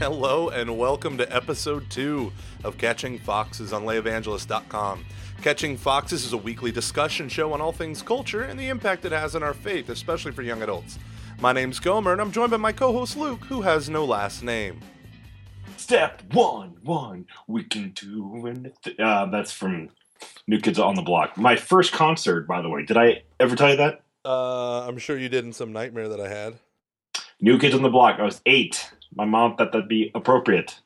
Hello and welcome to episode two of Catching Foxes on layevangelist.com. Catching Foxes is a weekly discussion show on all things culture and the impact it has on our faith, especially for young adults. My name's Gomer and I'm joined by my co host Luke, who has no last name. Step one, one, we can do anything. Uh, that's from New Kids on the Block. My first concert, by the way. Did I ever tell you that? Uh, I'm sure you did in some nightmare that I had. New Kids on the Block. I was eight. My mom thought that'd be appropriate.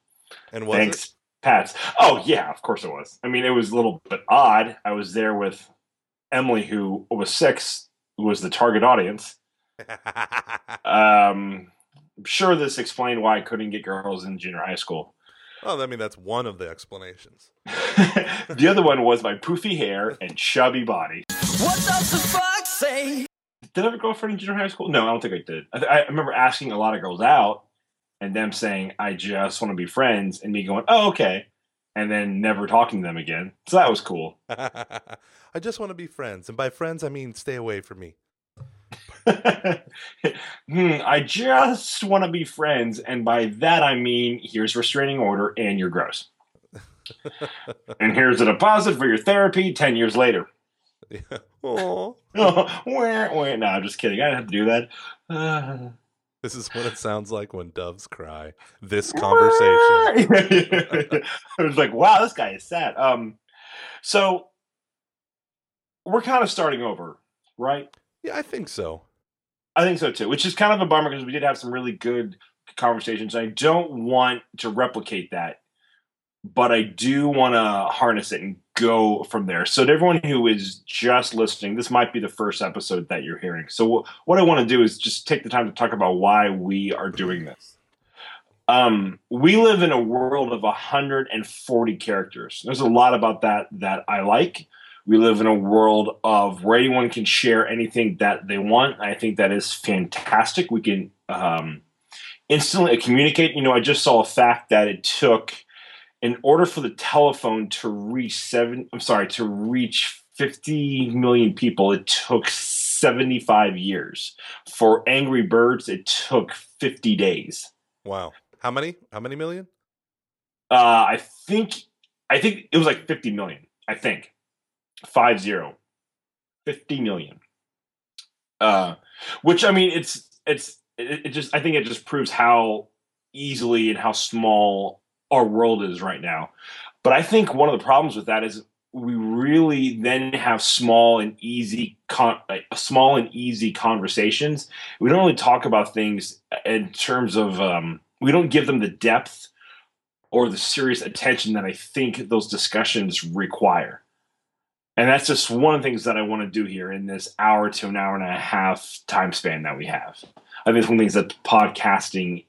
And was Thanks, it? Pats. Oh, yeah, of course it was. I mean, it was a little bit odd. I was there with Emily, who was six, who was the target audience. Um, I'm sure this explained why I couldn't get girls in junior high school. well, I mean, that's one of the explanations. the other one was my poofy hair and chubby body. What does the fox say? Did I have a girlfriend in junior high school? No, I don't think I did. I, I remember asking a lot of girls out and them saying, I just want to be friends, and me going, oh, okay. And then never talking to them again. So that was cool. I just want to be friends. And by friends, I mean stay away from me. hmm, I just want to be friends. And by that, I mean, here's restraining order and you're gross. and here's a deposit for your therapy 10 years later. Aw. Oh, where, where? No, I'm just kidding. I didn't have to do that. Uh, This is what it sounds like when doves cry. This conversation. I was like, wow, this guy is sad. Um, so we're kind of starting over, right? Yeah, I think so. I think so too, which is kind of a bummer because we did have some really good conversations. I don't want to replicate that, but I do want to harness it and go from there. So, to everyone who is just listening, this might be the first episode that you're hearing. So, what I want to do is just take the time to talk about why we are doing this. Um, we live in a world of 140 characters. There's a lot about that that I like. We live in a world of where anyone can share anything that they want. I think that is fantastic. We can um, instantly communicate. You know, I just saw a fact that it took, in order for the telephone to reach seven, I'm sorry, to reach 50 million people, it took 75 years. For Angry Birds, it took 50 days. Wow. How many? How many million? Uh, I think, I think it was like 50 million. I think five zero. 50 million. Uh, which I mean, it's it's it, it just I think it just proves how easily and how small our world is right now. But I think one of the problems with that is we really then have small and easy con- small and easy conversations. We don't really talk about things in terms of um, we don't give them the depth or the serious attention that I think those discussions require. And that's just one of the things that I want to do here in this hour to an hour and a half time span that we have. I think it's one of the things that podcasting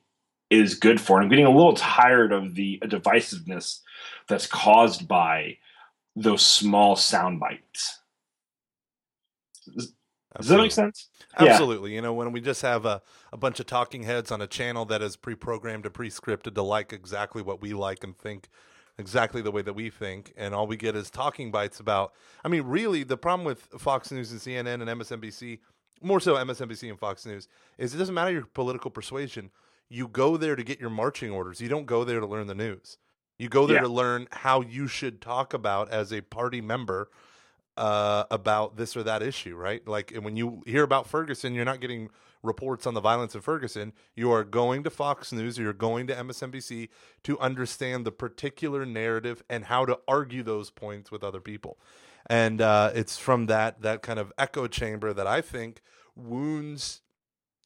is good for. And I'm getting a little tired of the divisiveness that's caused by those small sound bites. Does, does that make sense? Yeah. Absolutely. You know, when we just have a, a bunch of talking heads on a channel that is pre programmed and pre scripted to like exactly what we like and think exactly the way that we think, and all we get is talking bites about. I mean, really, the problem with Fox News and CNN and MSNBC, more so MSNBC and Fox News, is it doesn't matter your political persuasion. You go there to get your marching orders. You don't go there to learn the news. You go there Yeah. to learn how you should talk about as a party member uh, about this or that issue, right? Like and when you hear about Ferguson, you're not getting reports on the violence of Ferguson. You are going to Fox News or you're going to MSNBC to understand the particular narrative and how to argue those points with other people. And uh, it's from that that kind of echo chamber that I think wounds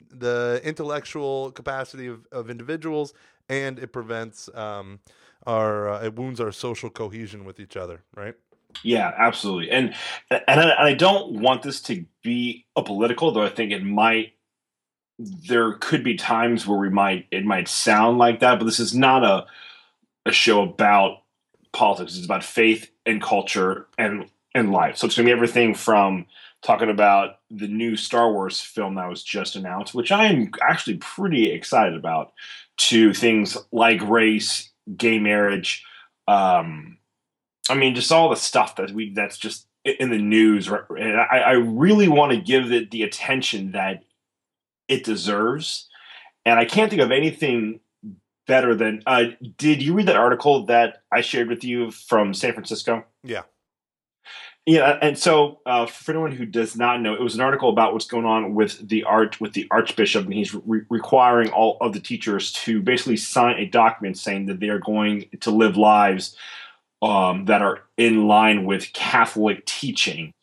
the intellectual capacity of, of individuals and it prevents um, our uh, it wounds our social cohesion with each other, right? Yeah, absolutely. And and I, and I don't want this to be a political, though I think it might there could be times where we might it might sound like that, but this is not a a show about politics. It's about faith and culture and and life. So it's gonna be everything from talking about the new Star Wars film that was just announced, which I am actually pretty excited about, to things like race, gay marriage, um, I mean, just all the stuff that we that's just in the news. And I, I really want to give it the attention that it deserves. And I can't think of anything better than. Uh, did you read that article that I shared with you from San Francisco? Yeah. Yeah, and so uh, for anyone who does not know, it was an article about what's going on with the arch with the archbishop, and he's re- requiring all of the teachers to basically sign a document saying that they are going to live lives um, that are in line with Catholic teaching.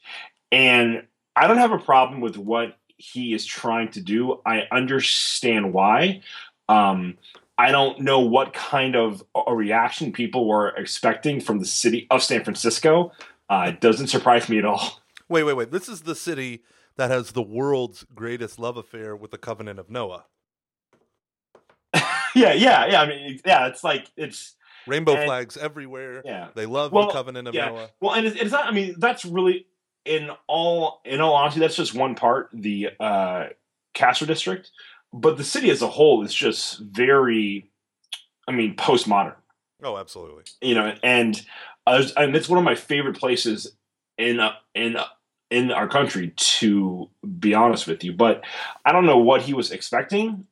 And I don't have a problem with what he is trying to do. I understand why. Um, I don't know what kind of a reaction people were expecting from the city of San Francisco. Uh, it doesn't surprise me at all. Wait, wait, wait. This is the city that has the world's greatest love affair with the covenant of Noah. yeah, yeah, yeah. I mean, yeah, it's like it's Rainbow And- flags everywhere. yeah. They love Well, the covenant of yeah. Noah. Well, and it's, it's not. I mean, that's really in all in all honesty, that's just one part, the uh, Castro district. But the city as a whole is just very, I mean, postmodern. Oh, absolutely. You know, and uh, and it's one of my favorite places in uh, in uh, in our country. To be honest with you, but I don't know what he was expecting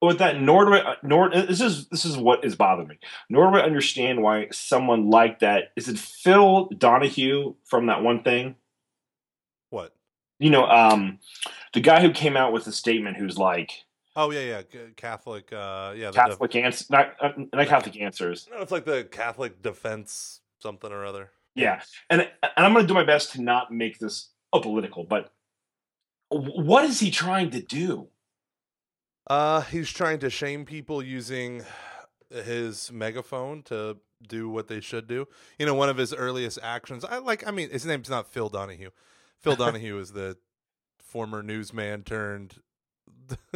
with that. Nor do I. Nor this is this is what is bothering me. Nor do I understand why someone like that is it Phil Donahue from that one thing What? you know, um, the guy who came out with a statement who's like Oh yeah, yeah. Catholic. Uh, yeah. def- Catholic answers, not uh, not Catholic answers. no, it's like the Catholic defense something or other. Yeah, and and I'm going to do my best to not make this a political, but what is he trying to do? Uh, he's trying to shame people using his megaphone to do what they should do. You know, one of his earliest actions. I like. I mean, his name's not Phil Donahue. Phil Donahue is the former newsman turned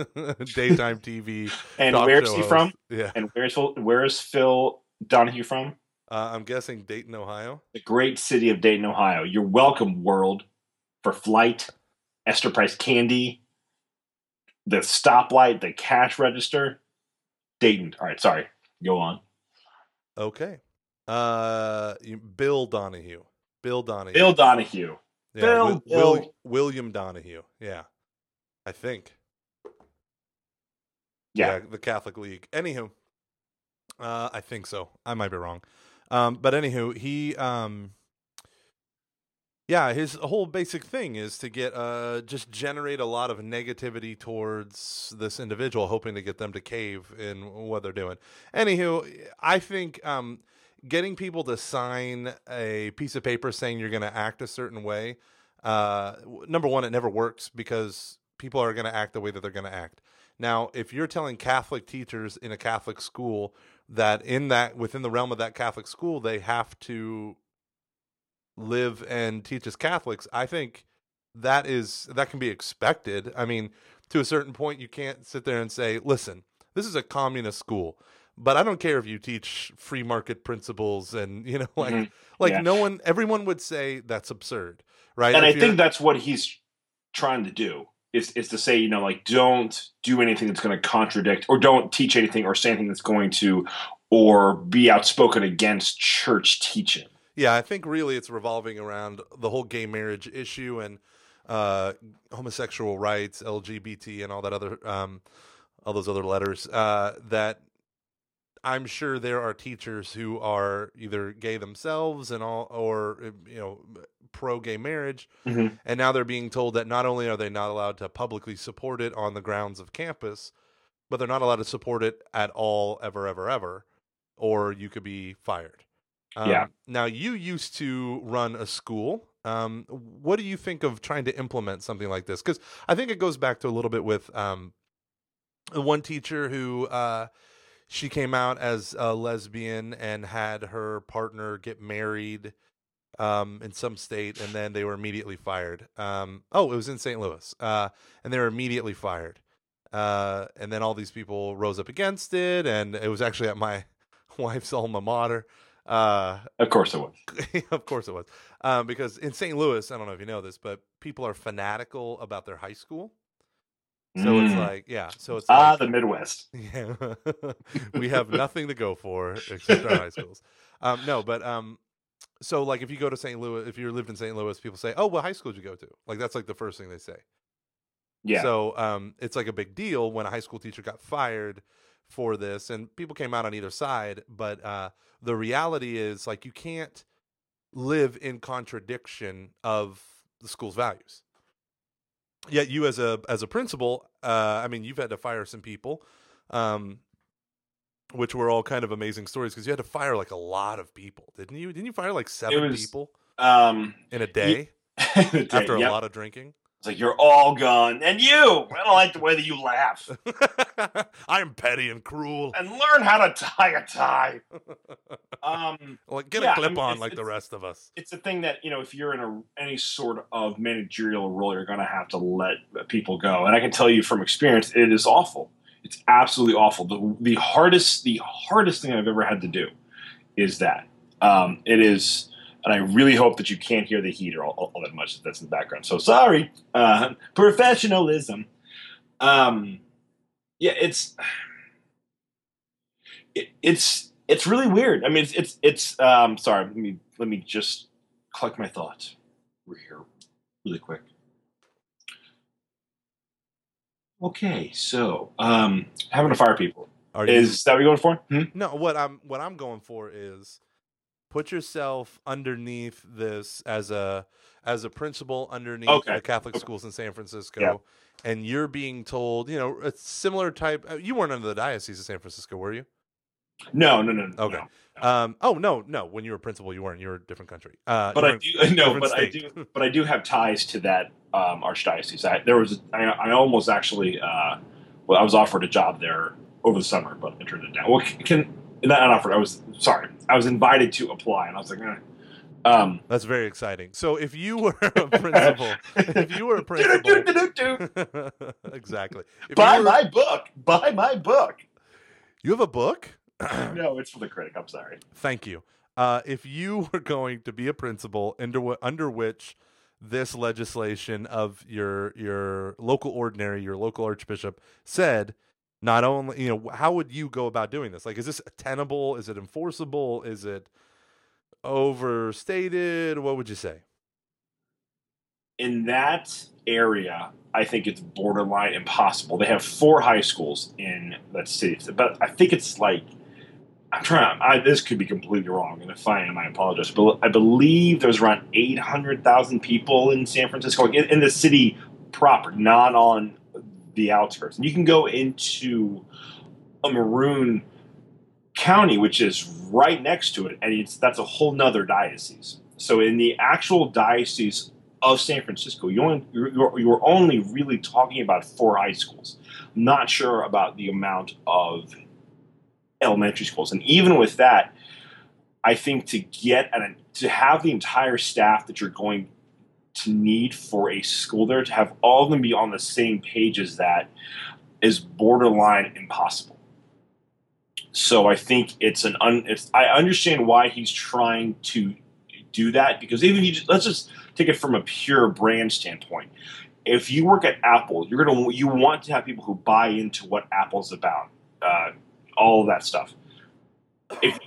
daytime TV. And where's he host. from? Yeah, And where's Phil, where's Phil Donahue from? Uh, I'm guessing Dayton, Ohio. The great city of Dayton, Ohio. You're welcome, world, for flight, Esther Price candy, the stoplight, the cash register. Dayton. All right, sorry. Go on. Okay. Uh, Bill Donohue. Bill Donohue. Bill Donohue. Yeah, Bill, Wi- Bill. Will- William Donohue. Yeah, I think. Yeah. the Catholic League. Anywho, uh, I think so. I might be wrong. Um, but anywho, he, um, yeah, his whole basic thing is to get, uh, just generate a lot of negativity towards this individual, hoping to get them to cave in what they're doing. Anywho, I think, um, getting people to sign a piece of paper saying you're going to act a certain way, uh, number one, it never works because people are going to act the way that they're going to act. Now, if you're telling Catholic teachers in a Catholic school that in that within the realm of that Catholic school they have to live and teach as Catholics, I think that is that can be expected. I mean, to a certain point you can't sit there and say, "Listen, this is a communist school." But I don't care if you teach free market principles and, you know, like Mhm. like Yeah. no one everyone would say that's absurd, right? and If I think that's what he's trying to do is is to say, you know, like don't do anything that's going to contradict or don't teach anything or say anything that's going to or be outspoken against church teaching. Yeah, I think really it's revolving around the whole gay marriage issue and uh, homosexual rights, LGBT, and all that other, um, all those other letters. Uh, that I'm sure there are teachers who are either gay themselves and all, or uh, you know, pro gay marriage, Mhm. and now they're being told that not only are they not allowed to publicly support it on the grounds of campus, but they're not allowed to support it at all, ever, ever, ever, or you could be fired. Yeah. Um, Now you used to run a school. Um, what do you think of trying to implement something like this? Because I think it goes back to a little bit with um, one teacher who uh, she came out as a lesbian and had her partner get married um, in some state, and then they were immediately fired. Um, oh, it was in St. Louis, uh, and they were immediately fired. Uh, and then all these people rose up against it, and it was actually at my wife's alma mater. Uh, Of course it was. of course it was. Um, because in St. Louis, I don't know if you know this, but people are fanatical about their high school. So it's Mm. like, yeah. So it's ah, like, the Midwest. yeah, we have nothing to go for except our high schools. Um, no, but um, so like if you go to St. Louis, if you lived in St. Louis, people say, "Oh, what high school did you go to?" Like that's like the first thing they say. Yeah. So um, it's like a big deal when a high school teacher got fired for this, and people came out on either side. But uh, the reality is, like, you can't live in contradiction of the school's values. Yet, you as a as a principal, uh, I mean, you've had to fire some people, um, which were all kind of amazing stories because you had to fire like a lot of people, didn't you? Didn't you fire like seven was- people Um, in a day after a yep. lot of drinking? It's like you're all gone, and you. I don't like the way that you laugh. I am petty and cruel. And learn how to tie a tie. Um, Like, get Yeah, a I clip mean, on like the rest of us. it's a thing that you know if you're in a any sort of managerial role, you're going to have to let people go. And I can tell you from experience, it is awful. It's absolutely awful. The the hardest the hardest thing I've ever had to do is that. Um, it is. And I really hope that you can't hear the heater all, all, that much. That's in the background. So sorry. Uh, professionalism. Um, yeah, it's it, it's it's really weird. I mean, it's it's it's. Um, sorry. Let me let me just collect my thoughts We're here really quick. Okay, so um, having to fire people Are you is that what you're going for? Hmm? No, what I'm what I'm going for is put yourself underneath this as a as a principal underneath Okay. the Catholic Okay. schools in San Francisco, and you're being told, you know, a similar type. uh, You weren't under the diocese of San Francisco, were you? No, no, no, no. Okay. no. Um. Oh no, no. When you were principal, you weren't. You were a different country. Uh, But I do no, but I do, but I do have ties to that um, archdiocese. I, there was, I, I almost actually, uh, well, I was offered a job there over the summer, but I turned it down. Well, can not offered. I was sorry. I was invited to apply, and I was like, eh. um, That's very exciting. So if you were a principal, if you were a principal, exactly. If buy were- my book. Buy my book. you have a book. No, it's for the critic. I'm sorry. Thank you. Uh, if you were going to be a principal under under which this legislation of your your local ordinary, your local archbishop said, not only you know, how would you go about doing this? Like, is this tenable? Is it enforceable? Is it overstated? What would you say? in that area, I think it's borderline impossible. They have four high schools in that city, but I think it's like I'm trying. I, this could be completely wrong, and if I am, I apologize. But I believe there's around eight hundred thousand people in San Francisco, in, in the city proper, not on the outskirts. And you can go into a Marin County, which is right next to it, and it's that's a whole nother diocese. So in the actual diocese of San Francisco, you only, you're, you're, only really talking about four high schools. Not sure about the amount of elementary schools, and even with that, I think to get and to have the entire staff that you're going need for a school there to have all of them be on the same page as that is borderline impossible. So I think it's an un, it's I understand why he's trying to do that because even if you just, let's just take it from a pure brand standpoint. If you work at Apple, you're gonna you want to have people who buy into what Apple's about, uh, all of that stuff. If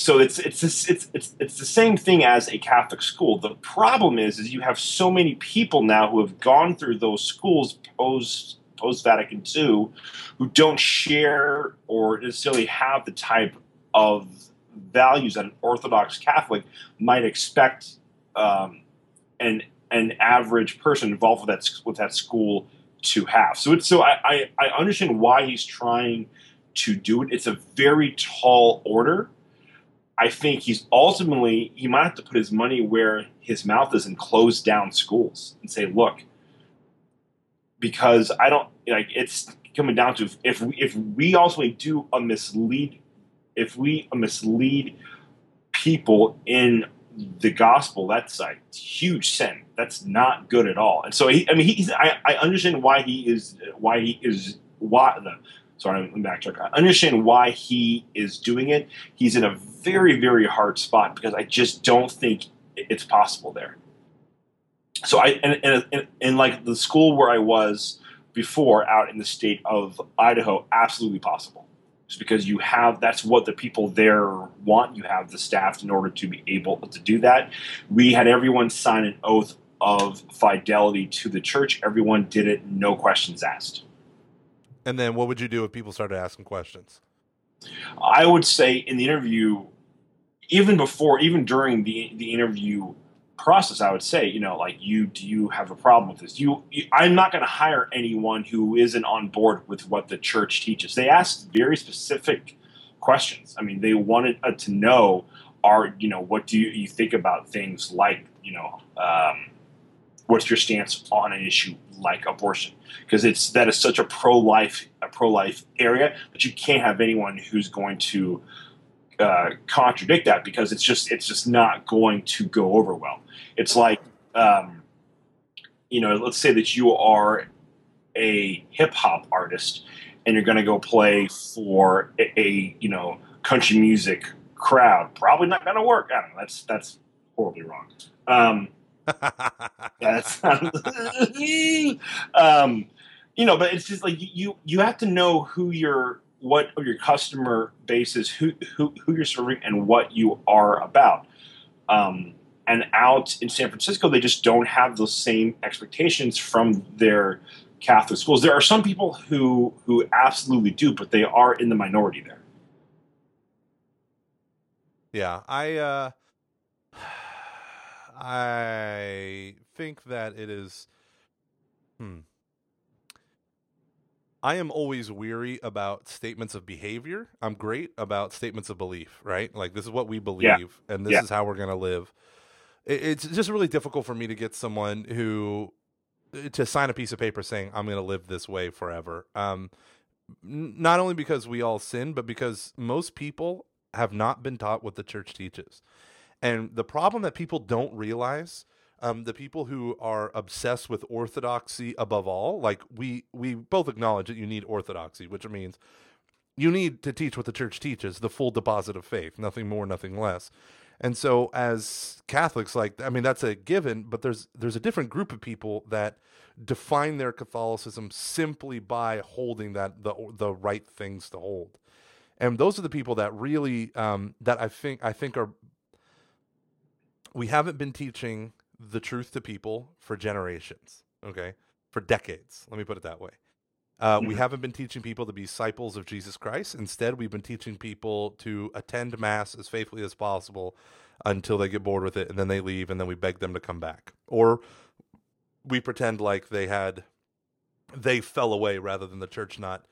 so, it's it's it's it's it's the same thing as a Catholic school. The problem is, is you have so many people now who have gone through those schools post post Vatican II, who don't share or necessarily have the type of values that an Orthodox Catholic might expect um, an an average person involved with that with that school to have. So it's so I, I, I understand why he's trying to do it. It's a very tall order. I think he's ultimately he might have to put his money where his mouth is and close down schools and say, look, because I don't like it's coming down to if we, if we also do a mislead if we mislead people in the gospel, that's a huge sin. That's not good at all. And so, he, I mean, he's, I, I understand why he is, why he is, why the, sorry, me backtrack. I understand why he is doing it. He's in a very, very hard spot because I just don't think it's possible there. So I, and, and, and, and like the school where I was before out in the state of Idaho, absolutely possible just because you have that's what the people there want. You have the staff in order to be able to do that. We had everyone sign an oath of fidelity to the church. Everyone did it, no questions asked. And then what would you do if people started asking questions? I would say in the interview, even before, even during the the interview process, I would say, you know, like you, do you have a problem with this? You, you I'm not going to hire anyone who isn't on board with what the church teaches. They asked very specific questions. I mean, they wanted uh, to know, are you know, what do you, you think about things like, you know, um, what's your stance on an issue like abortion? Because it's that is such a pro life a pro life area that you can't have anyone who's going to uh, contradict that because it's just it's just not going to go over well. It's like um, you know, let's say that you are a hip hop artist and you're going to go play for a, a, you know country music crowd. Probably not going to work. I don't know. That's that's horribly wrong. Um, that's um, you know, but it's just like you you have to know who your what your customer base is, who who who you're serving, and what you are about. Um, and out in San Francisco, they just don't have those same expectations from their Catholic schools. There are some people who who absolutely do, but they are in the minority there. Yeah, I uh I think that it is hmm I am always weary about statements of behavior. I'm great about statements of belief, right? Like this is what we believe Yeah. and this Yeah. is how we're going to live. It, it's just really difficult for me to get someone who uh, to sign a piece of paper saying I'm going to live this way forever. Um n- not only because we all sin, but because most people have not been taught what the church teaches. And the problem that people don't realize, um, the people who are obsessed with orthodoxy above all, like we we both acknowledge that you need orthodoxy, which means you need to teach what the church teaches, the full deposit of faith, nothing more, nothing less. And so as Catholics, like I mean, that's a given, but there's there's a different group of people that define their Catholicism simply by holding that the the right things to hold. And those are the people that really um, that I think I think are we haven't been teaching the truth to people for generations, okay? For decades. Let me put it that way. Uh, We Mhm. haven't been teaching people to be disciples of Jesus Christ. Instead, we've been teaching people to attend Mass as faithfully as possible until they get bored with it and then they leave and then we beg them to come back. Or we pretend like they had, they fell away rather than the church not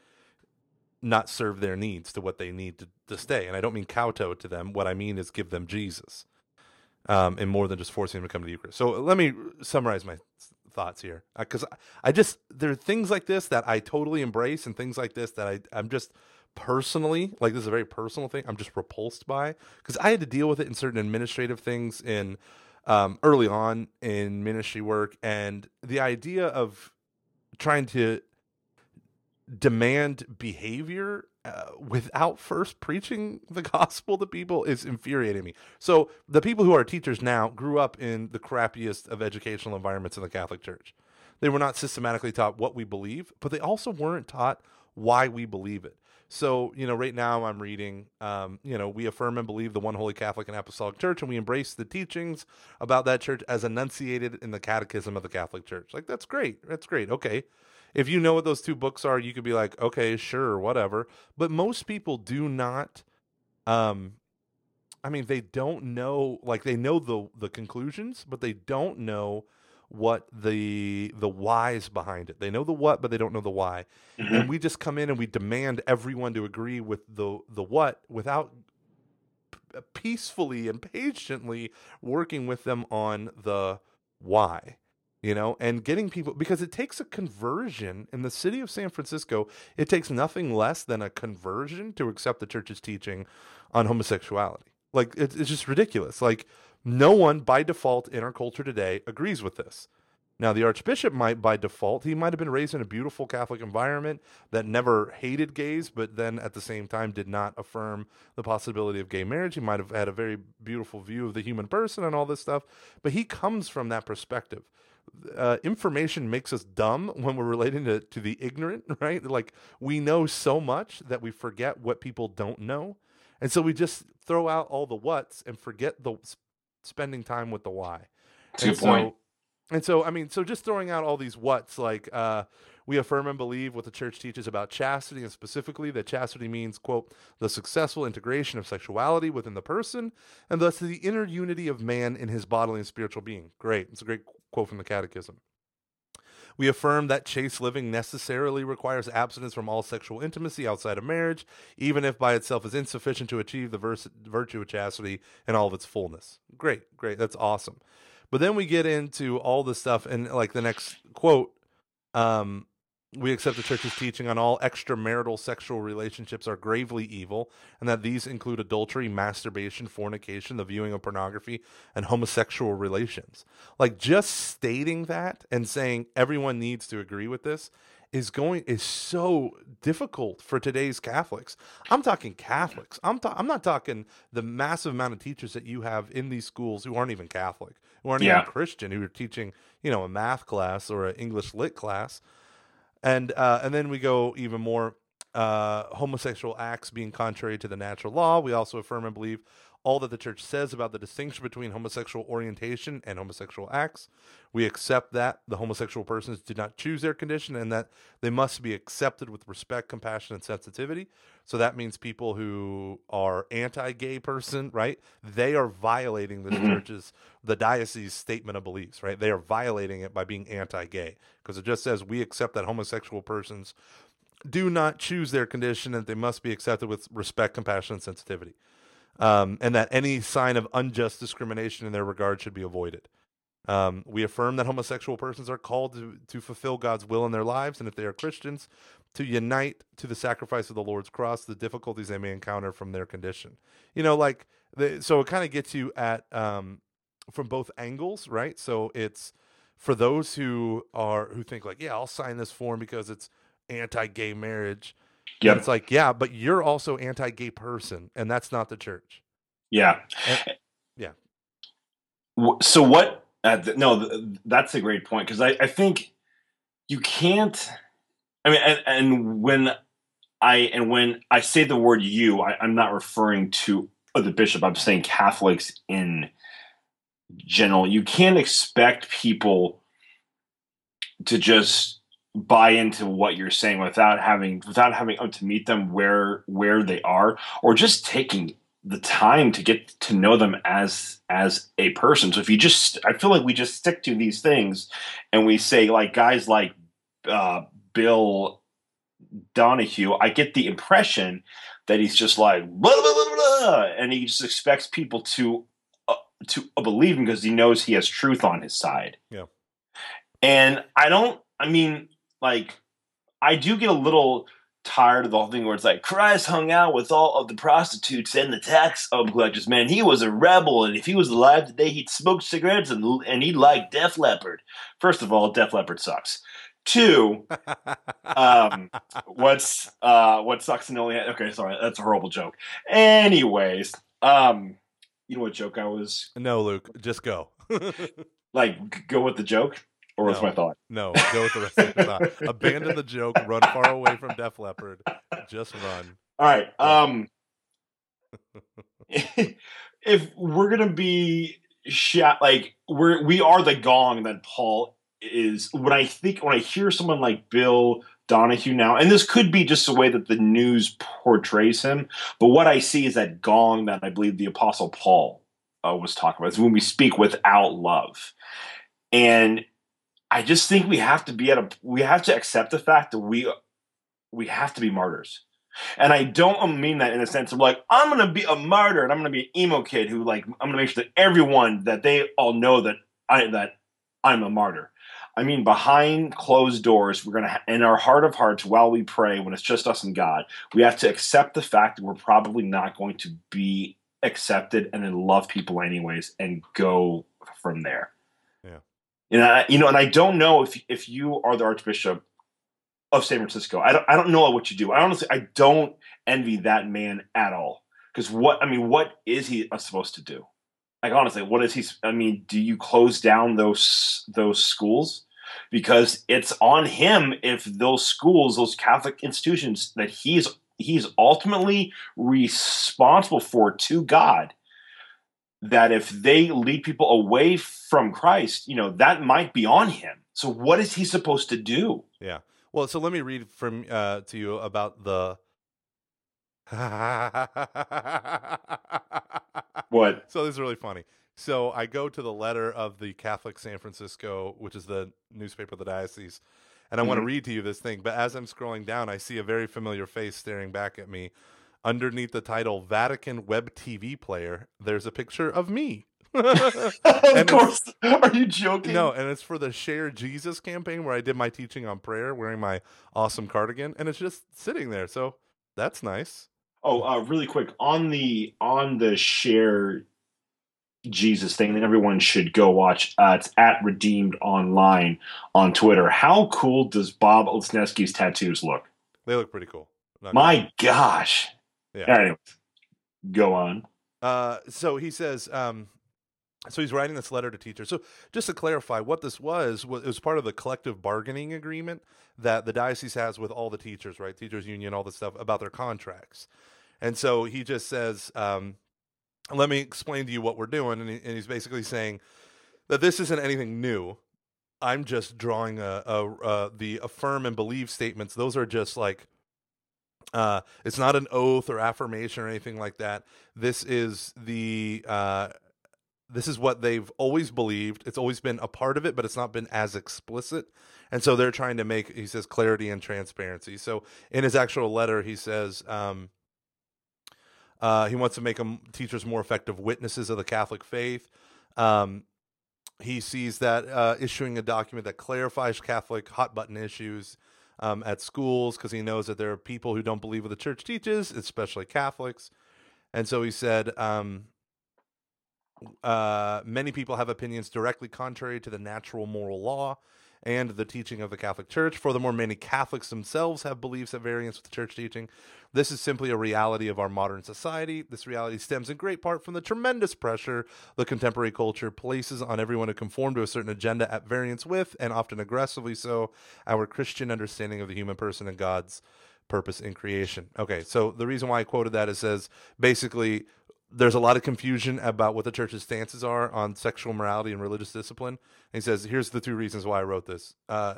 not serve their needs to what they need to, to stay. And I don't mean kowtow to them. What I mean is give them Jesus um, and more than just forcing them to come to the Eucharist. So let me summarize my thoughts here, because I, I just there are things like this that I totally embrace, and things like this that I I'm just personally like this is a very personal thing. I'm just repulsed by because I had to deal with it in certain administrative things in um, early on in ministry work, and the idea of trying to demand behavior uh, without first preaching the gospel to people is infuriating me. So the people who are teachers now grew up in the crappiest of educational environments in the Catholic Church. They were not systematically taught what we believe, but they also weren't taught why we believe it. So, you know, right now I'm reading, um, you know, we affirm and believe the one holy Catholic and Apostolic Church, and we embrace the teachings about that church as enunciated in the Catechism of the Catholic Church. Like, that's great. That's great. Okay. If you know what those two books are, you could be like, okay, sure, whatever. But most people do not um I mean, they don't know like they know the the conclusions, but they don't know what the the whys behind it. They know the what, but they don't know the why. Mhm. And we just come in and we demand everyone to agree with the the what without p- peacefully and patiently working with them on the why you know and getting people because it takes a conversion. In the city of san francisco it takes nothing less than a conversion to accept the church's teaching on homosexuality. Like it's, just ridiculous. Like no one by default in our culture today agrees with this now the archbishop might by default he might have been raised in a beautiful catholic environment that never hated gays but then at the same time did not affirm the possibility of gay marriage he might have had a very beautiful view of the human person and all this stuff but he comes from that perspective uh, information makes us dumb when we're relating to, to the ignorant, right? Like we know so much that we forget what people don't know. And so we just throw out all the what's and forget the spending time with the why. A and good so, point. And so, I mean, so just throwing out all these what's like, uh, We affirm and believe what the church teaches about chastity, and specifically that chastity means, quote, the successful integration of sexuality within the person, and thus the inner unity of man in his bodily and spiritual being. Great. It's a great quote from the Catechism. We affirm that chaste living necessarily requires abstinence from all sexual intimacy outside of marriage, even if by itself is insufficient to achieve the vers- virtue of chastity in all of its fullness. Great, great. That's awesome. But then we get into all the stuff, and like the next quote, um, we accept the church's teaching on all extramarital sexual relationships are gravely evil, and that these include adultery, masturbation, fornication, the viewing of pornography, and homosexual relations. Like just stating that and saying everyone needs to agree with this is going is so difficult for today's Catholics. I'm talking Catholics. I'm ta- I'm not talking the massive amount of teachers that you have in these schools who aren't even Catholic, who aren't Yeah. even Christian, who are teaching, you know, a math class or an English lit class and uh, and then we go even more uh, homosexual acts being contrary to the natural law. We also affirm and believe all that the church says about the distinction between homosexual orientation and homosexual acts. We accept that the homosexual persons do not choose their condition and that they must be accepted with respect, compassion, and sensitivity. So that means people who are anti-gay person, right? They are violating the Mhm. church's, the diocese statement of beliefs, right? They are violating it by being anti-gay because it just says we accept that homosexual persons do not choose their condition and they must be accepted with respect, compassion, and sensitivity. Um, and that any sign of unjust discrimination in their regard should be avoided. Um, we affirm that homosexual persons are called to, to fulfill God's will in their lives, and if they are Christians, to unite to the sacrifice of the Lord's cross, the difficulties they may encounter from their condition. You know, like, the, so it kind of gets you at um, from both angles, right? So it's for those who are who think like, yeah, I'll sign this form because it's anti-gay marriage. And It's like, yeah, but you're also anti-gay person, and that's not the church. Yeah. Eh, yeah. So what? Uh, th- no, th- that's a great point because I, I think you can't. I mean, and, and when I and when I say the word "you," I, I'm not referring to the bishop. I'm saying Catholics in general. You can't expect people to just buy into what you're saying without having without having to meet them where where they are or just taking the time to get to know them as as a person so if you just i feel like we just stick to these things and we say like guys like uh bill donohue i get the impression that he's just like blah, blah, blah, blah, and he just expects people to uh, to believe him because he knows he has truth on his side Yeah. and i don't i mean like i do get a little tired of the whole thing where it's like Christ hung out with all of the prostitutes and the tax collectors. Man, he was a rebel, and if he was alive today, he'd smoke cigarettes and and he'd like Def Leppard. First of all, Def Leppard sucks. Two, um, what's uh, what sucks and only okay, sorry, that's a horrible joke. Anyways, um, you know what joke I was no, Luke, just go. like? Go with the joke, or was No. my thought? no, go with the rest of the thought. Abandon the joke. Run far away from Def Leppard. Just run. All right. Um, if we're gonna be shot, like we're we are the gong that Paul is. When I think when I hear someone like Bill Donohue now, and this could be just the way that the news portrays him, but what I see is that gong that I believe the Apostle Paul uh, was talking about. Is when we speak without love, and I just think we have to be at a we have to accept the fact that we we have to be martyrs. And I don't mean that in a sense of like I'm gonna be a martyr and I'm gonna be an emo kid who like I'm gonna make sure that everyone that they all know that I that I'm a martyr. I mean behind closed doors, we're gonna in our heart of hearts while we pray when it's just us and God, we have to accept the fact that we're probably not going to be accepted and then love people anyways and go from there. And I, you know, and I don't know if if you are the Archbishop of San Francisco. I don't I don't know what you do. I honestly I don't envy that man at all. Because what I mean, what is he supposed to do? Like honestly, what is he? I mean, do you close down those those schools? Because it's on him if those schools, those Catholic institutions that he's he's ultimately responsible for to God. That if they lead people away from Christ, you know that might be on him. So what is he supposed to do? Yeah. Well, so let me read from uh, to you about the. What? So this is really funny. So I go to the letter of the Catholic San Francisco, which is the newspaper of the diocese, and I want to read to you this thing. But as I'm scrolling down, I see a very familiar face staring back at me. Underneath the title "Vatican Web TV Player," there's a picture of me. of course. Are you joking? No, and it's for the Share Jesus campaign where I did my teaching on prayer wearing my awesome cardigan, and it's just sitting there. So that's nice. Oh, uh, really quick on the on the share Jesus thing that everyone should go watch. Uh, it's at Redeemed Online on Twitter. How cool does Bob Olsneski's tattoos look? They look pretty cool. Not My gosh. Yeah. Anyways, go on. Uh, so he says, um, so he's writing this letter to teachers. So just to clarify, what this was was it was part of the collective bargaining agreement that the diocese has with all the teachers, right? Teachers union, all this stuff about their contracts. And so he just says, um, "Let me explain to you what we're doing," and, he, and he's basically saying that this isn't anything new. I'm just drawing a, a, uh the affirm and believe statements. Those are just like uh, it's not an oath or affirmation or anything like that. This is the uh, this is what they've always believed. It's always been a part of it, but it's not been as explicit. And so they're trying to make he says clarity and transparency. So in his actual letter, he says um, uh, he wants to make them teachers more effective witnesses of the Catholic faith. Um, he sees that uh, issuing a document that clarifies Catholic hot button issues um, at schools because he knows that there are people who don't believe what the church teaches, especially Catholics. And so he said, um, uh, many people have opinions directly contrary to the natural moral law and the teaching of the Catholic Church. Furthermore, many Catholics themselves have beliefs at variance with the church teaching. This is simply a reality of our modern society. This reality stems in great part from the tremendous pressure the contemporary culture places on everyone to conform to a certain agenda at variance with, and often aggressively so, our Christian understanding of the human person and God's purpose in creation. Okay, so the reason why I quoted that is says basically there's a lot of confusion about what the church's stances are on sexual morality and religious discipline. And he says, here's the two reasons why I wrote this. Uh,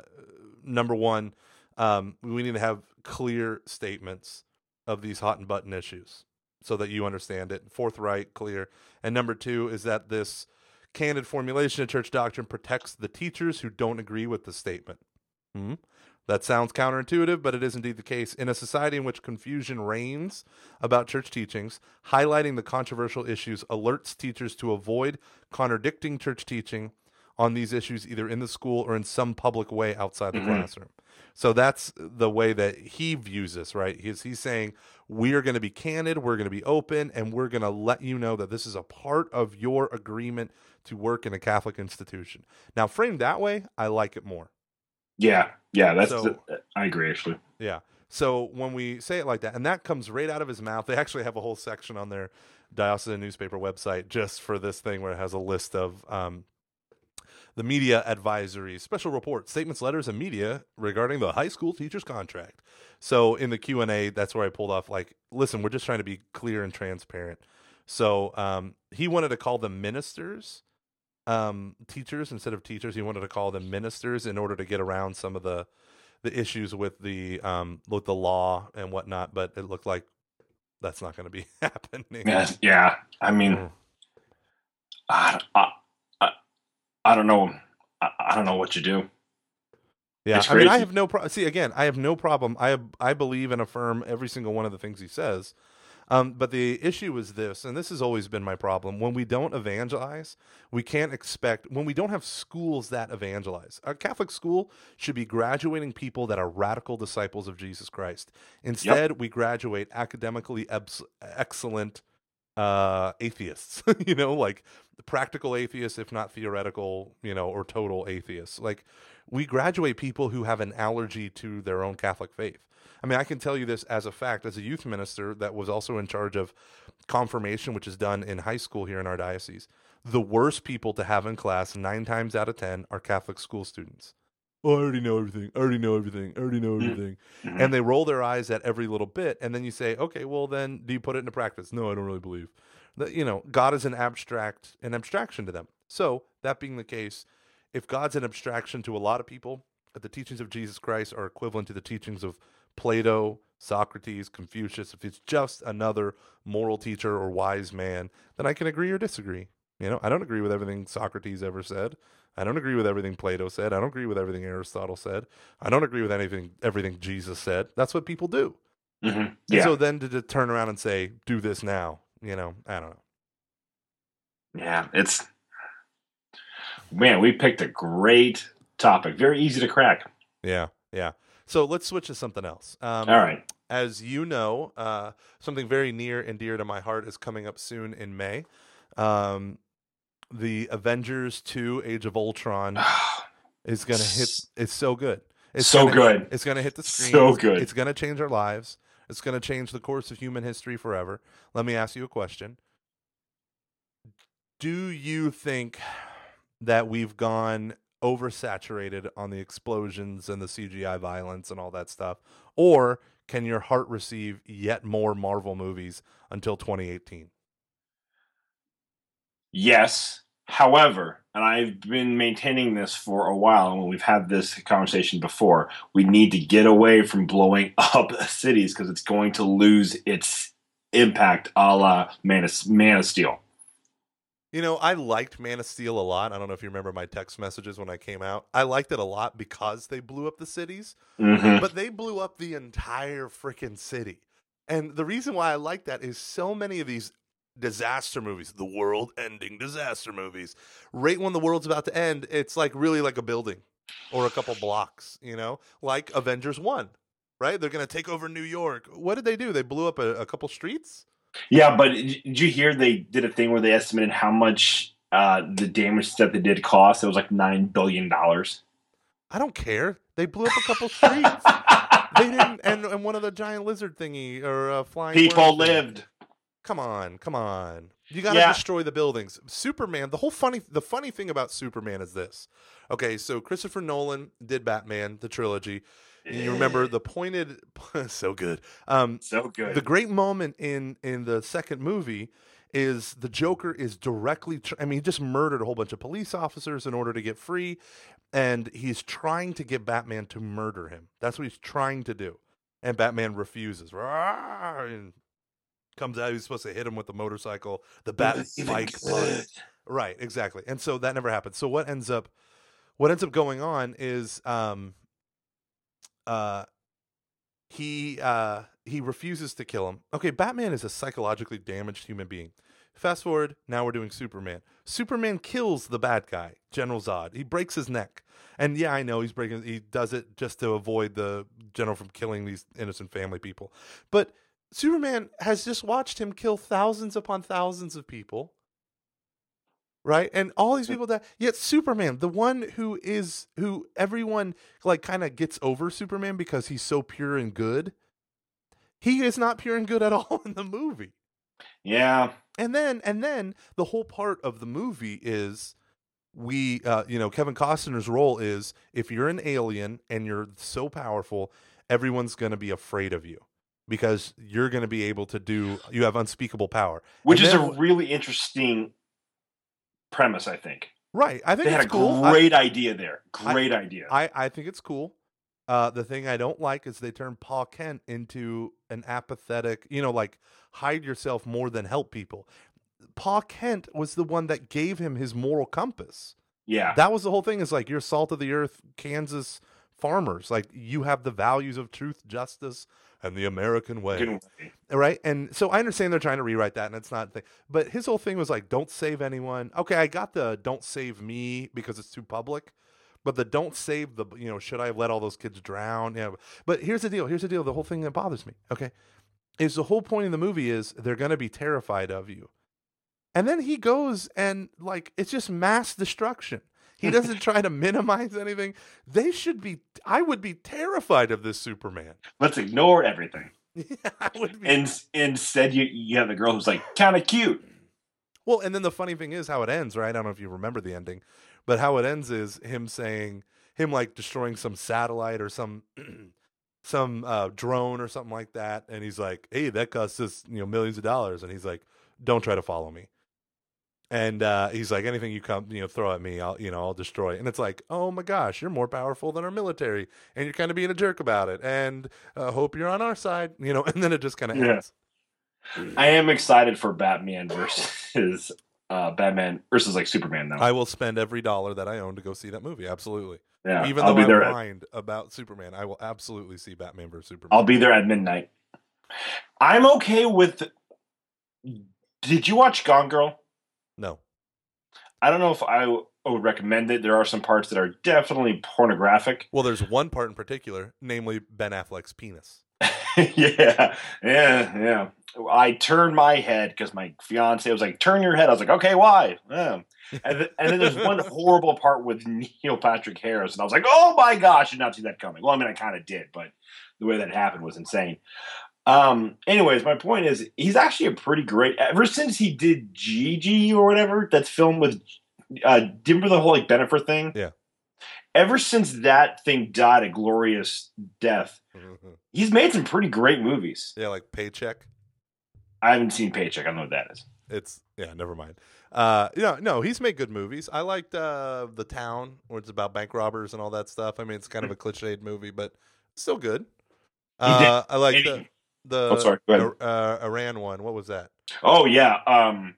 number one, um, we need to have clear statements of these hot and button issues so that you understand it, forthright, clear. And number two is that this candid formulation of church doctrine protects the teachers who don't agree with the statement. Hmm? That sounds counterintuitive, but it is indeed the case. In a society in which confusion reigns about church teachings, highlighting the controversial issues alerts teachers to avoid contradicting church teaching on these issues either in the school or in some public way outside the Mhm. classroom. So that's the way that he views this, right? He's he's saying we are going to be candid, we're going to be open, and we're going to let you know that this is a part of your agreement to work in a Catholic institution. Now, framed that way, I like it more. Yeah, yeah, that's. So- I agree, actually. Yeah. So when we say it like that, and that comes right out of his mouth, they actually have a whole section on their diocesan newspaper website just for this thing where it has a list of um, the media advisories, special reports, statements, letters, and media regarding the high school teacher's contract. So in the Q and A, that's where I pulled off like, listen, we're just trying to be clear and transparent. So um, he wanted to call them ministers, um, teachers instead of teachers. He wanted to call them ministers in order to get around some of the the issues with the um with the law and whatnot. But it looked like that's not going to be happening. Yeah, yeah. I mean, Mm. I, I, I, I don't know. I, I don't know what you do. Yeah, I mean, I have no problem. See, again, I have no problem. I have, I believe and affirm every single one of the things he says. Um, but the issue is this, and this has always been my problem. When we don't evangelize, we can't expect. When we don't have schools that evangelize, a Catholic school should be graduating people that are radical disciples of Jesus Christ. Instead, we graduate academically excellent uh, atheists. you know, like practical atheists, if not theoretical, you know, or total atheists. Like we graduate people who have an allergy to their own Catholic faith. I mean, I can tell you this as a fact, as a youth minister that was also in charge of confirmation, which is done in high school here in our diocese. The worst people to have in class, nine times out of 10, are Catholic school students. Oh, I already know everything. I already know everything. I already know Mm. everything. Mhm. And they roll their eyes at every little bit. And then you say, okay, well, then do you put it into practice? No, I don't really believe. That, you know, God is an abstract, an abstraction to them. So, that being the case, if God's an abstraction to a lot of people, that the teachings of Jesus Christ are equivalent to the teachings of Plato, Socrates, Confucius, if it's just another moral teacher or wise man, then I can agree or disagree. You know, I don't agree with everything Socrates ever said. I don't agree with everything Plato said. I don't agree with everything Aristotle said. I don't agree with anything everything Jesus said. That's what people do. Mhm. Yeah, so then to, to turn around and say, "Do this now," you know, I don't know. yeah. It's man, we picked a great topic. Very easy to crack. Yeah, yeah. So let's switch to something else. Um, All right. as you know, uh, something very near and dear to my heart is coming up soon in May. Um, the Avengers 2 Age of Ultron is going to hit. It's so good. It's So gonna- good. It's going to hit the screen. So It's- good. It's going to change our lives. It's going to change the course of human history forever. Let me ask you a question. Do you think that we've gone oversaturated on the explosions and the CGI violence and all that stuff? Or can your heart receive yet more Marvel movies until 2018? Yes. However, and I've been maintaining this for a while, and we've had this conversation before, we need to get away from blowing up cities because it's going to lose its impact a la Man of, Man of Steel. You know, I liked Man of Steel a lot. I don't know if you remember my text messages when I came out. I liked it a lot because they blew up the cities. hmm but they blew up the entire freaking city. And the reason why I like that is so many of these disaster movies, the world ending disaster movies, right when the world's about to end, it's like really like a building or a couple blocks, you know, like Avengers 1, right? They're going to take over New York. What did they do? They blew up a, a couple streets? Yeah, but did you hear they did a thing where they estimated how much uh, the damage that they did cost? It was like $9 billion. I don't care. They blew up a couple streets. they didn't, and, and one of the giant lizard thingy or uh, flying People thing. lived. Come on, come on. You got to Yeah. destroy the buildings. Superman, the whole funny the funny thing about Superman is this. Okay, so Christopher Nolan did Batman the trilogy. And you remember the pointed so good. Um So good. the great moment in in the second movie is the Joker is directly tr- I mean he just murdered a whole bunch of police officers in order to get free and he's trying to get Batman to murder him. That's what he's trying to do. And Batman refuses. Rawr, And comes out he's supposed to hit him with the motorcycle, the bat bike. Right, exactly. And so that never happened. So what ends up what ends up going on is um uh he uh he refuses to kill him. Okay, Batman is a psychologically damaged human being. Fast forward, now we're doing Superman. Superman kills the bad guy, General Zod. He breaks his neck. And yeah, I know he's breaking he does it just to avoid the general from killing these innocent family people. But Superman has just watched him kill thousands upon thousands of people right? And all these people that yet superman the one who is who everyone like kind of gets over superman because he's so pure and good he is not pure and good at all in the movie. Yeah. and then and then the whole part of the movie is we uh you know kevin costner's role is if you're an alien and you're so powerful everyone's going to be afraid of you because you're going to be able to do you have unspeakable power. Which And is then- a really interesting premise, I think. right i think They had a cool I- great idea there. Great idea. I, I think it's cool. Uh, the thing I don't like is they turn Pa Kent into an apathetic, you know, like hide yourself more than help people. Pa Kent was the one that gave him his moral compass. yeah. That was the whole thing. Is like you're salt of the earth, Kansas farmers. Like you have the values of truth, justice, and the American way right? And so I understand they're trying to rewrite that, and it's not. Thing. But his whole thing was like, "Don't save anyone." Okay, I got the "Don't save me" because it's too public, but the "Don't save the," you know, should I have let all those kids drown? Yeah. But here's the deal. Here's the deal. The whole thing that bothers me. Okay, is the whole point of the movie is they're going to be terrified of you, and then he goes and like it's just mass destruction. He doesn't try to minimize anything. They should be. I would be terrified of this Superman. Let's ignore everything. I would be. And instead, you you have the girl who's like kind of cute. Well, and then the funny thing is how it ends, right? I don't know if you remember the ending, but how it ends is him saying him like destroying some satellite or some some uh, drone or something like that, and he's like, "Hey, that costs us you know millions of dollars," and he's like, "Don't try to follow me." And uh, he's like, anything you come, you know, throw at me, I'll, you know, I'll destroy. And it's like, oh my gosh, you're more powerful than our military, and you're kind of being a jerk about it. And uh, hope you're on our side, you know. And then it just kind of Yeah. ends. I am excited for Batman versus uh, Batman versus like Superman though. I will spend every dollar that I own to go see that movie. Absolutely. yeah, Even I'll though I there. At, about Superman, I will absolutely see Batman versus Superman. I'll be there at midnight. I'm okay with. Did you watch Gone Girl? No. I don't know if I w- would recommend it. There are some parts that are definitely pornographic. Well, there's one part in particular, namely Ben Affleck's penis. yeah, yeah, yeah. I turned my head because my fiance was like, "Turn your head." I was like, "Okay, why?" Yeah. And, th- and then there's one horrible part with Neil Patrick Harris, and I was like, "Oh my gosh, I did not see that coming." Well, I mean, I kind of did, but the way that happened was insane. Um. Anyways, my point is, he's actually a pretty great. Ever since he did Gigli or whatever, that's filmed with. Uh, you remember the whole like Bennifer thing? Yeah. Ever since that thing died a glorious death, he's made some pretty great movies. yeah, like paycheck. I haven't seen Paycheck. I don't know what that is. It's yeah, never mind. Uh, yeah, no, he's made good movies. I liked uh, the Town, where it's about bank robbers and all that stuff. I mean, it's kind of a cliched movie, but still good. Uh, I like the he- the Oh, sorry, go ahead. uh, Iran one. What was that? Oh yeah, um,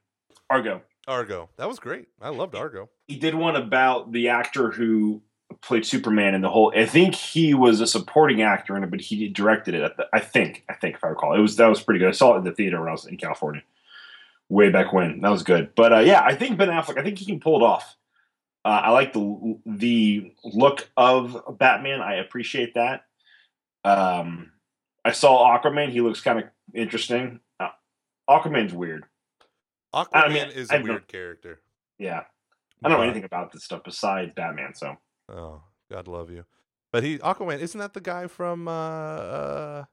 Argo. Argo. That was great. I loved Argo. He did one about the actor who played Superman in the whole. I think he was a supporting actor in it, but he directed it. At the, I think. I think if I recall, it was that was pretty good. I saw it in the theater when I was in California, way back when. That was good. But uh, yeah, I think Ben Affleck. I think he can pull it off. Uh, I like the the look of Batman. I appreciate that. Um, I saw Aquaman. He looks kind of interesting. Uh, Aquaman's weird. Aquaman I mean, is I a no- weird character. Yeah, I don't know anything about this stuff besides Batman. So Oh, God love you. But he Aquaman isn't that the guy from uh, uh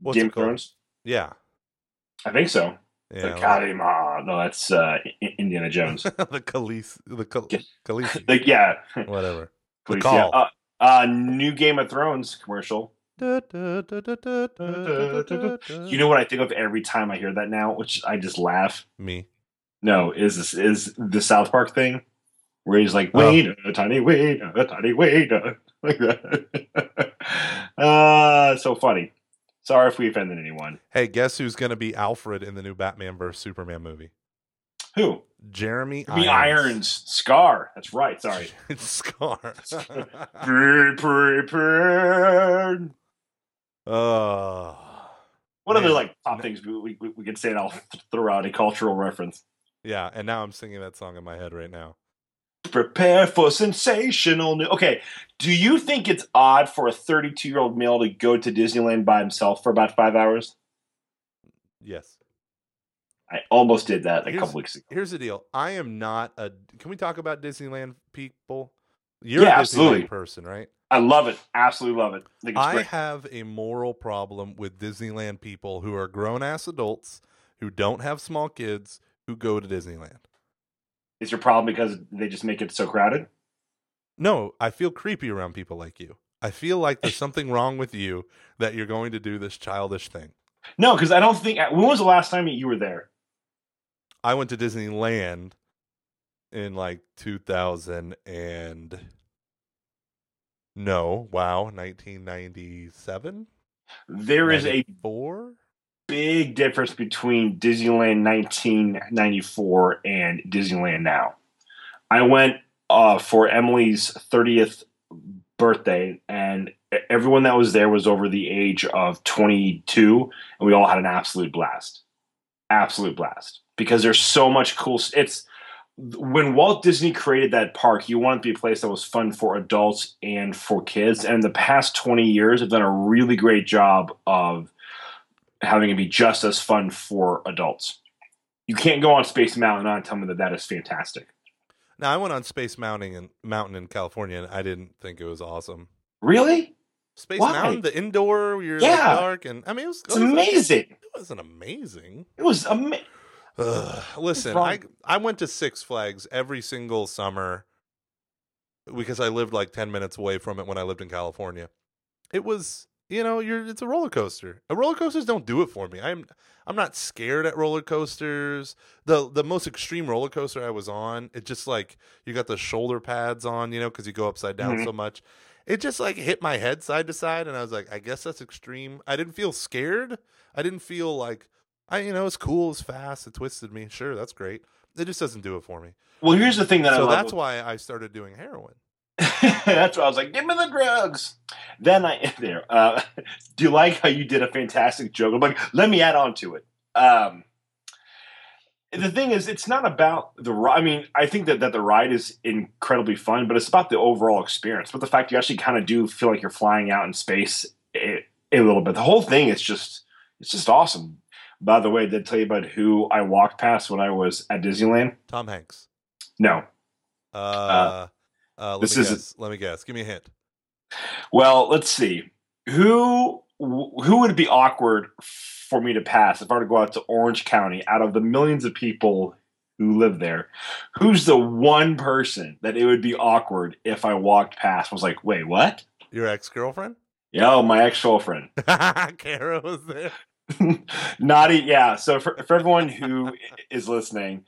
what's Game of? Thrones. Yeah. I think so. Yeah. the Kali Ma. No, that's uh, Indiana Jones. the Khaleesi, the Khal- Yeah. Khaleesi, like yeah, whatever. The call. yeah. Uh, uh, new Game of Thrones commercial. You know what I think of every time I hear that now, which I just laugh. me. No, is this is the South Park thing where he's like, Oh. "Wait, a tiny wait, a tiny wait," like that. uh, so funny. Sorry if we offended anyone. Hey, guess who's going to be Alfred in the new Batman vs Superman movie? Who? Jeremy Me Irons Scar. That's right. Sorry. It's scar. Pre- prepared. Oh. What other Man. like top things we, we, we could say? And I'll throw out a cultural reference. Yeah, and now I'm singing that song in my head right now. Prepare for sensational new. Okay, do you think it's odd for a 32 year old male to go to Disneyland by himself for about five hours? Yes. I almost did that a Here's- couple weeks ago. Here's the deal. I am not a. Can we talk about Disneyland people? You're Yeah, a Disneyland absolutely. person, right? I love it. Absolutely love it. I I have a moral problem with Disneyland people who are grown ass adults who don't have small kids who go to Disneyland. Is your problem because they just make it so crowded? No, I feel creepy around people like you. I feel like there's something wrong with you that you're going to do this childish thing. No, because I don't think. When was the last time that you were there? I went to Disneyland in like 2000 and no, wow, 1997? There is a 4? big difference between Disneyland 1994 and Disneyland now. I went uh, for Emily's 30th birthday, and everyone that was there was over the age of 22, and we all had an absolute blast. Absolute blast. Because there's so much cool. It's when Walt Disney created that park, he wanted to be a place that was fun for adults and for kids. And the past 20 years have done a really great job of having it be just as fun for adults. You can't go on Space Mountain and tell me that that is fantastic. Now I went on Space Mountain in Mountain in California and I didn't think it was awesome. Really? Space Why? Mountain, the indoor, you're like Yeah. dark and I mean it was, it was- amazing. It wasn't amazing. It was amazing. Ugh, listen. I I went to Six Flags every single summer because I lived like 10 minutes away from it when I lived in California. It was you know, you're it's a roller coaster. Uh, roller coasters don't do it for me. I'm I'm not scared at roller coasters. The the most extreme roller coaster I was on, it just like you got the shoulder pads on, you know, because you go upside down Mhm. so much. It just like hit my head side to side, and I was like, I guess that's extreme. I didn't feel scared. I didn't feel like I, you know, it's cool, it's fast, it twisted me. Sure, that's great. It just doesn't do it for me. Well, here's the thing that I So that's why I started doing heroin. That's why I was like, "Give me the drugs." Then I there. Uh, do you like how you did a fantastic joke? I'm like, let me add on to it. Um, the thing is, it's not about the ride. I mean, I think that, that the ride is incredibly fun, but it's about the overall experience. But the fact you actually kind of do feel like you're flying out in space a, a little bit. The whole thing is just it's just awesome. By the way, I did I tell you about who I walked past when I was at Disneyland? Tom Hanks. No. Uh, uh, let this me is. Let me guess. Give me a hint. Well, let's see. Who who would be awkward for me to pass if I were to go out to Orange County out of the millions of people who live there? Who's the one person that it would be awkward if I walked past? Was like, wait, what? Your ex girlfriend? Yeah, my ex girlfriend. Kara was there. Naughty, yeah. So for, for everyone who is listening,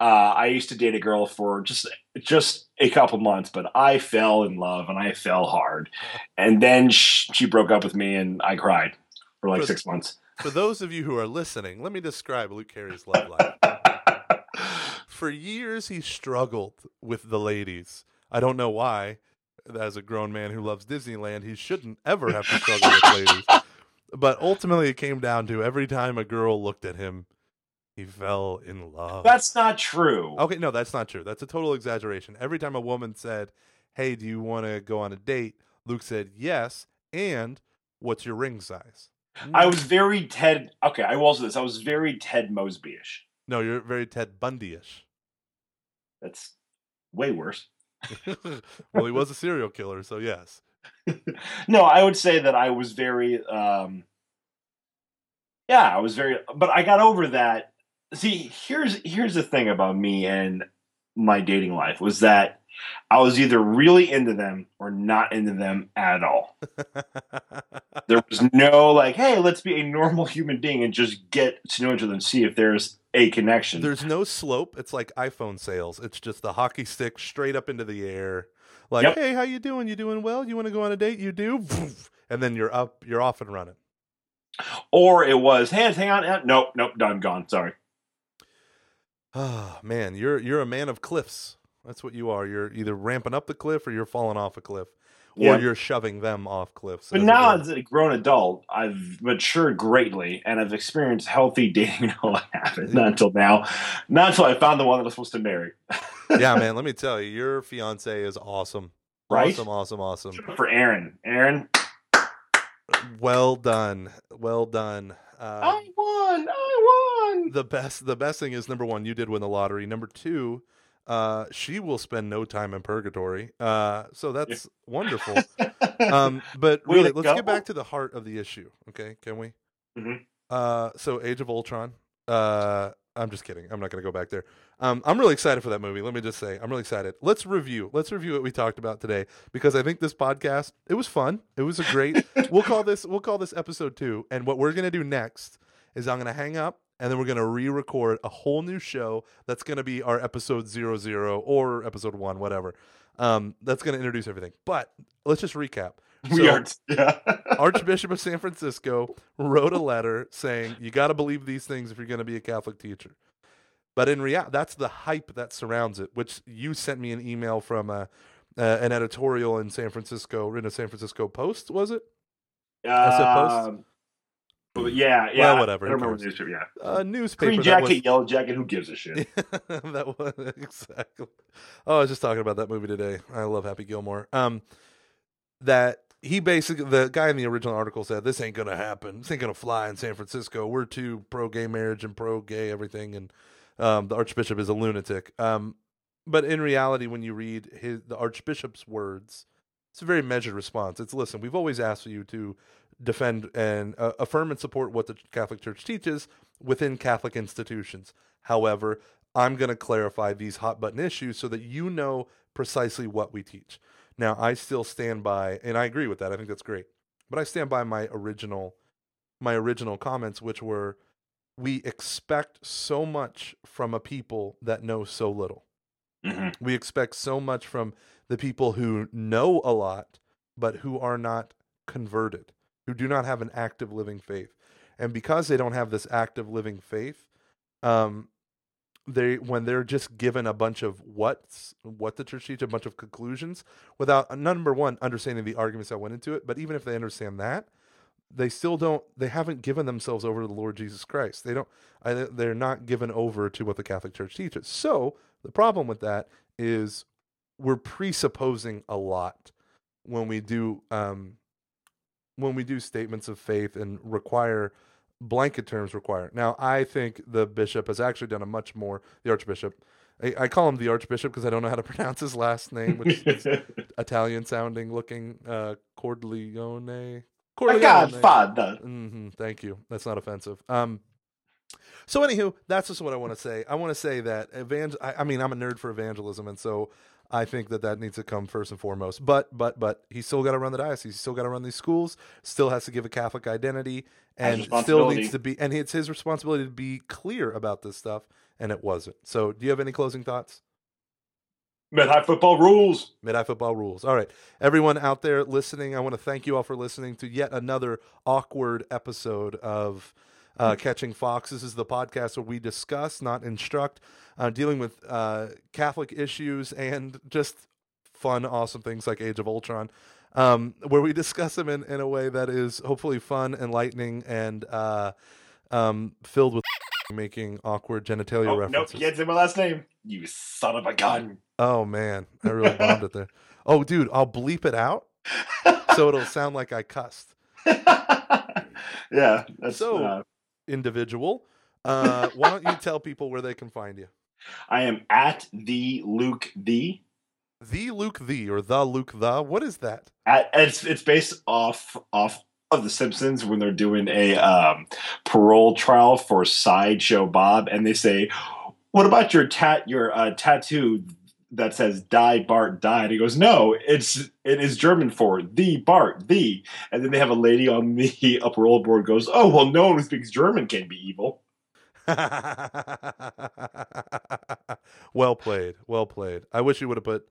uh, I used to date a girl for just just a couple months, but I fell in love and I fell hard, and then sh- she broke up with me and I cried for like For- six months. For those of you who are listening, let me describe Luke Carey's love life. For years, he struggled with the ladies. I don't know why. As a grown man who loves Disneyland, he shouldn't ever have to struggle with ladies. But ultimately, it came down to every time a girl looked at him, he fell in love. That's not true. Okay, no, that's not true. That's a total exaggeration. Every time a woman said, "Hey, do you want to go on a date?" Luke said, "Yes." And what's your ring size? I was very Ted. Okay, I will say this. I was very Ted Mosby-ish. No, you're very Ted Bundy-ish. That's way worse. well, he was a serial killer, so yes. no, I would say that I was very um yeah, I was very but I got over that. See, here's here's the thing about me and my dating life was that I was either really into them or not into them at all. There was no like, hey, let's be a normal human being and just get to know each other and see if there's a connection. There's no slope. It's like iPhone sales. It's just the hockey stick straight up into the air. Like, Yep. hey, how you doing? You doing well? You want to go on a date? You do, and then you're up. You're off and running. or it was, hey, hang on, uh, nope, nope, done, gone. Sorry. Oh man, you're you're a man of cliffs. That's what you are. You're either ramping up the cliff or you're falling off a cliff, Yeah. or you're shoving them off cliffs. But as now, as a grown adult, I've matured greatly and I've experienced healthy dating. I haven't. Not until now. Not until I found the one that I was supposed to marry. yeah, man. Let me tell you, your fiance is awesome. Right? Awesome, awesome, awesome. For Aaron. Aaron, Well done. Well done. Um, I won. I won. the best the best thing is number one, you did win the lottery. Number two, uh, she will spend no time in purgatory. Uh, so that's wonderful. Um, but really, let's go. get back to the heart of the issue. Okay, can we? Mhm. Uh, so Age of Ultron. Uh, I'm just kidding. I'm not going to go back there. Um, I'm really excited for that movie. Let me just say, I'm really excited. Let's review. Let's review what we talked about today because I think this podcast it was fun. It was a great. we'll call this we'll call this episode two. And what we're going to do next is I'm going to hang up and then we're going to re-record a whole new show that's going to be our episode zero zero or episode one, whatever. Um, that's going to introduce everything. But let's just recap. we So- are. Yeah. Archbishop of San Francisco wrote a letter saying you got to believe these things if you're going to be a Catholic teacher. But in reality, that's the hype that surrounds it. Which you sent me an email from uh, uh, an editorial in San Francisco, in a San Francisco Post, was it? but yeah, yeah. Well, whatever, I don't remember the newspaper. Yeah. A newspaper. Green jacket, was- yellow jacket. Who gives a shit? that was exactly. Oh, I was just talking about that movie today. I love Happy Gilmore. Um, that he basically the guy in the original article said this ain't gonna happen. This ain't gonna fly in San Francisco. We're too pro gay marriage and pro gay everything, and um, the archbishop is a lunatic. Um, but in reality, when you read his the archbishop's words, it's a very measured response. It's listen, we've always asked you to defend and uh, affirm and support what the Catholic Church teaches within Catholic institutions. However, I'm going to clarify these hot button issues so that you know precisely what we teach. Now, I still stand by, and I agree with that. I think that's great. But I stand by my original my original comments, which were we expect so much from a people that know so little. hmm We expect so much from the people who know a lot, but who are not converted, who do not have an active living faith. And because they don't have this active living faith, um, they when they're just given a bunch of what's what the church teaches, a bunch of conclusions, without number one understanding the arguments that went into it. But even if they understand that, they still don't. They haven't given themselves over to the Lord Jesus Christ. They don't. They're not given over to what the Catholic Church teaches. So the problem with that is we're presupposing a lot when we do um, when we do statements of faith and require blanket terms require. Now, I think the bishop has actually done a much more. The archbishop, I, I call him the archbishop because I don't know how to pronounce his last name, which is Italian sounding looking. Uh, Corleone. Corleone. godfather. hmm Thank you. That's not offensive. Um, so anywho, that's just what I want to say. I want to say that evangel. I, I mean, I'm a nerd for evangelism, and so I think that that needs to come first and foremost. But but but he's still got to run the diocese. He's still got to run these schools. Still has to give a Catholic identity, and still needs to be. And it's his responsibility to be clear about this stuff. And it wasn't. So, do you have any closing thoughts? Mid high football rules. Mid Eye Football Rules. All right. Everyone out there listening, I want to thank you all for listening to yet another awkward episode of uh, Catching Fox. This is the podcast where we discuss, not instruct, uh, dealing with uh, Catholic issues and just fun, awesome things like Age of Ultron, um, where we discuss them in, in a way that is hopefully fun, enlightening, and uh, um, filled with making awkward genitalia Oh, nope, references. you can't say my last name. You son of a gun. Oh man, I really bombed it there. Oh, dude, I'll bleep it out so it'll sound like I cussed. yeah. That's, So- uh, Individual, uh, why don't you tell people where they can find you? I am at the Luke the. The Luke the or the Luke the. What is that? At, it's it's based off off of The Simpsons when they're doing a um, parole trial for Sideshow Bob, and they say, "What about your tat your uh, tattoo that says Die Bart died?" He goes, "No, it's it is German for the Bart the." And then they have a lady on the uh, parole board goes, "Oh well, no one who speaks German can be evil." well played. Well played. I wish you would have put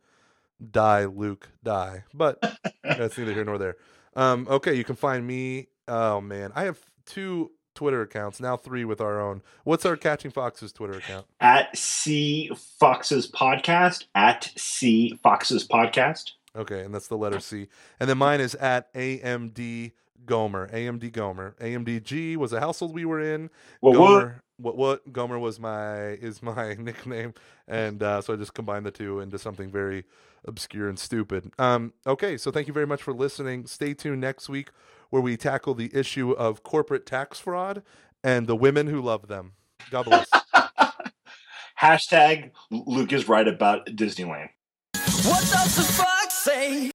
die Luke die, but that's neither here nor there. Um, okay, you can find me. Oh man, I have two Twitter accounts now, three with our own. What's our Catching Foxes Twitter account? At C Fox's podcast at C Fox's podcast. Okay, and that's the letter C. And then mine is at AMD Gomer. AMD Gomer. AMDG was a household we were in. Well, what? Gomer, what what Gomer was my is my nickname, and uh, so I just combined the two into something very obscure and stupid. Um, okay, so thank you very much for listening. Stay tuned next week where we tackle the issue of corporate tax fraud and the women who love them. God bless. Hashtag Luke is right about Disneyland. What does the fox say?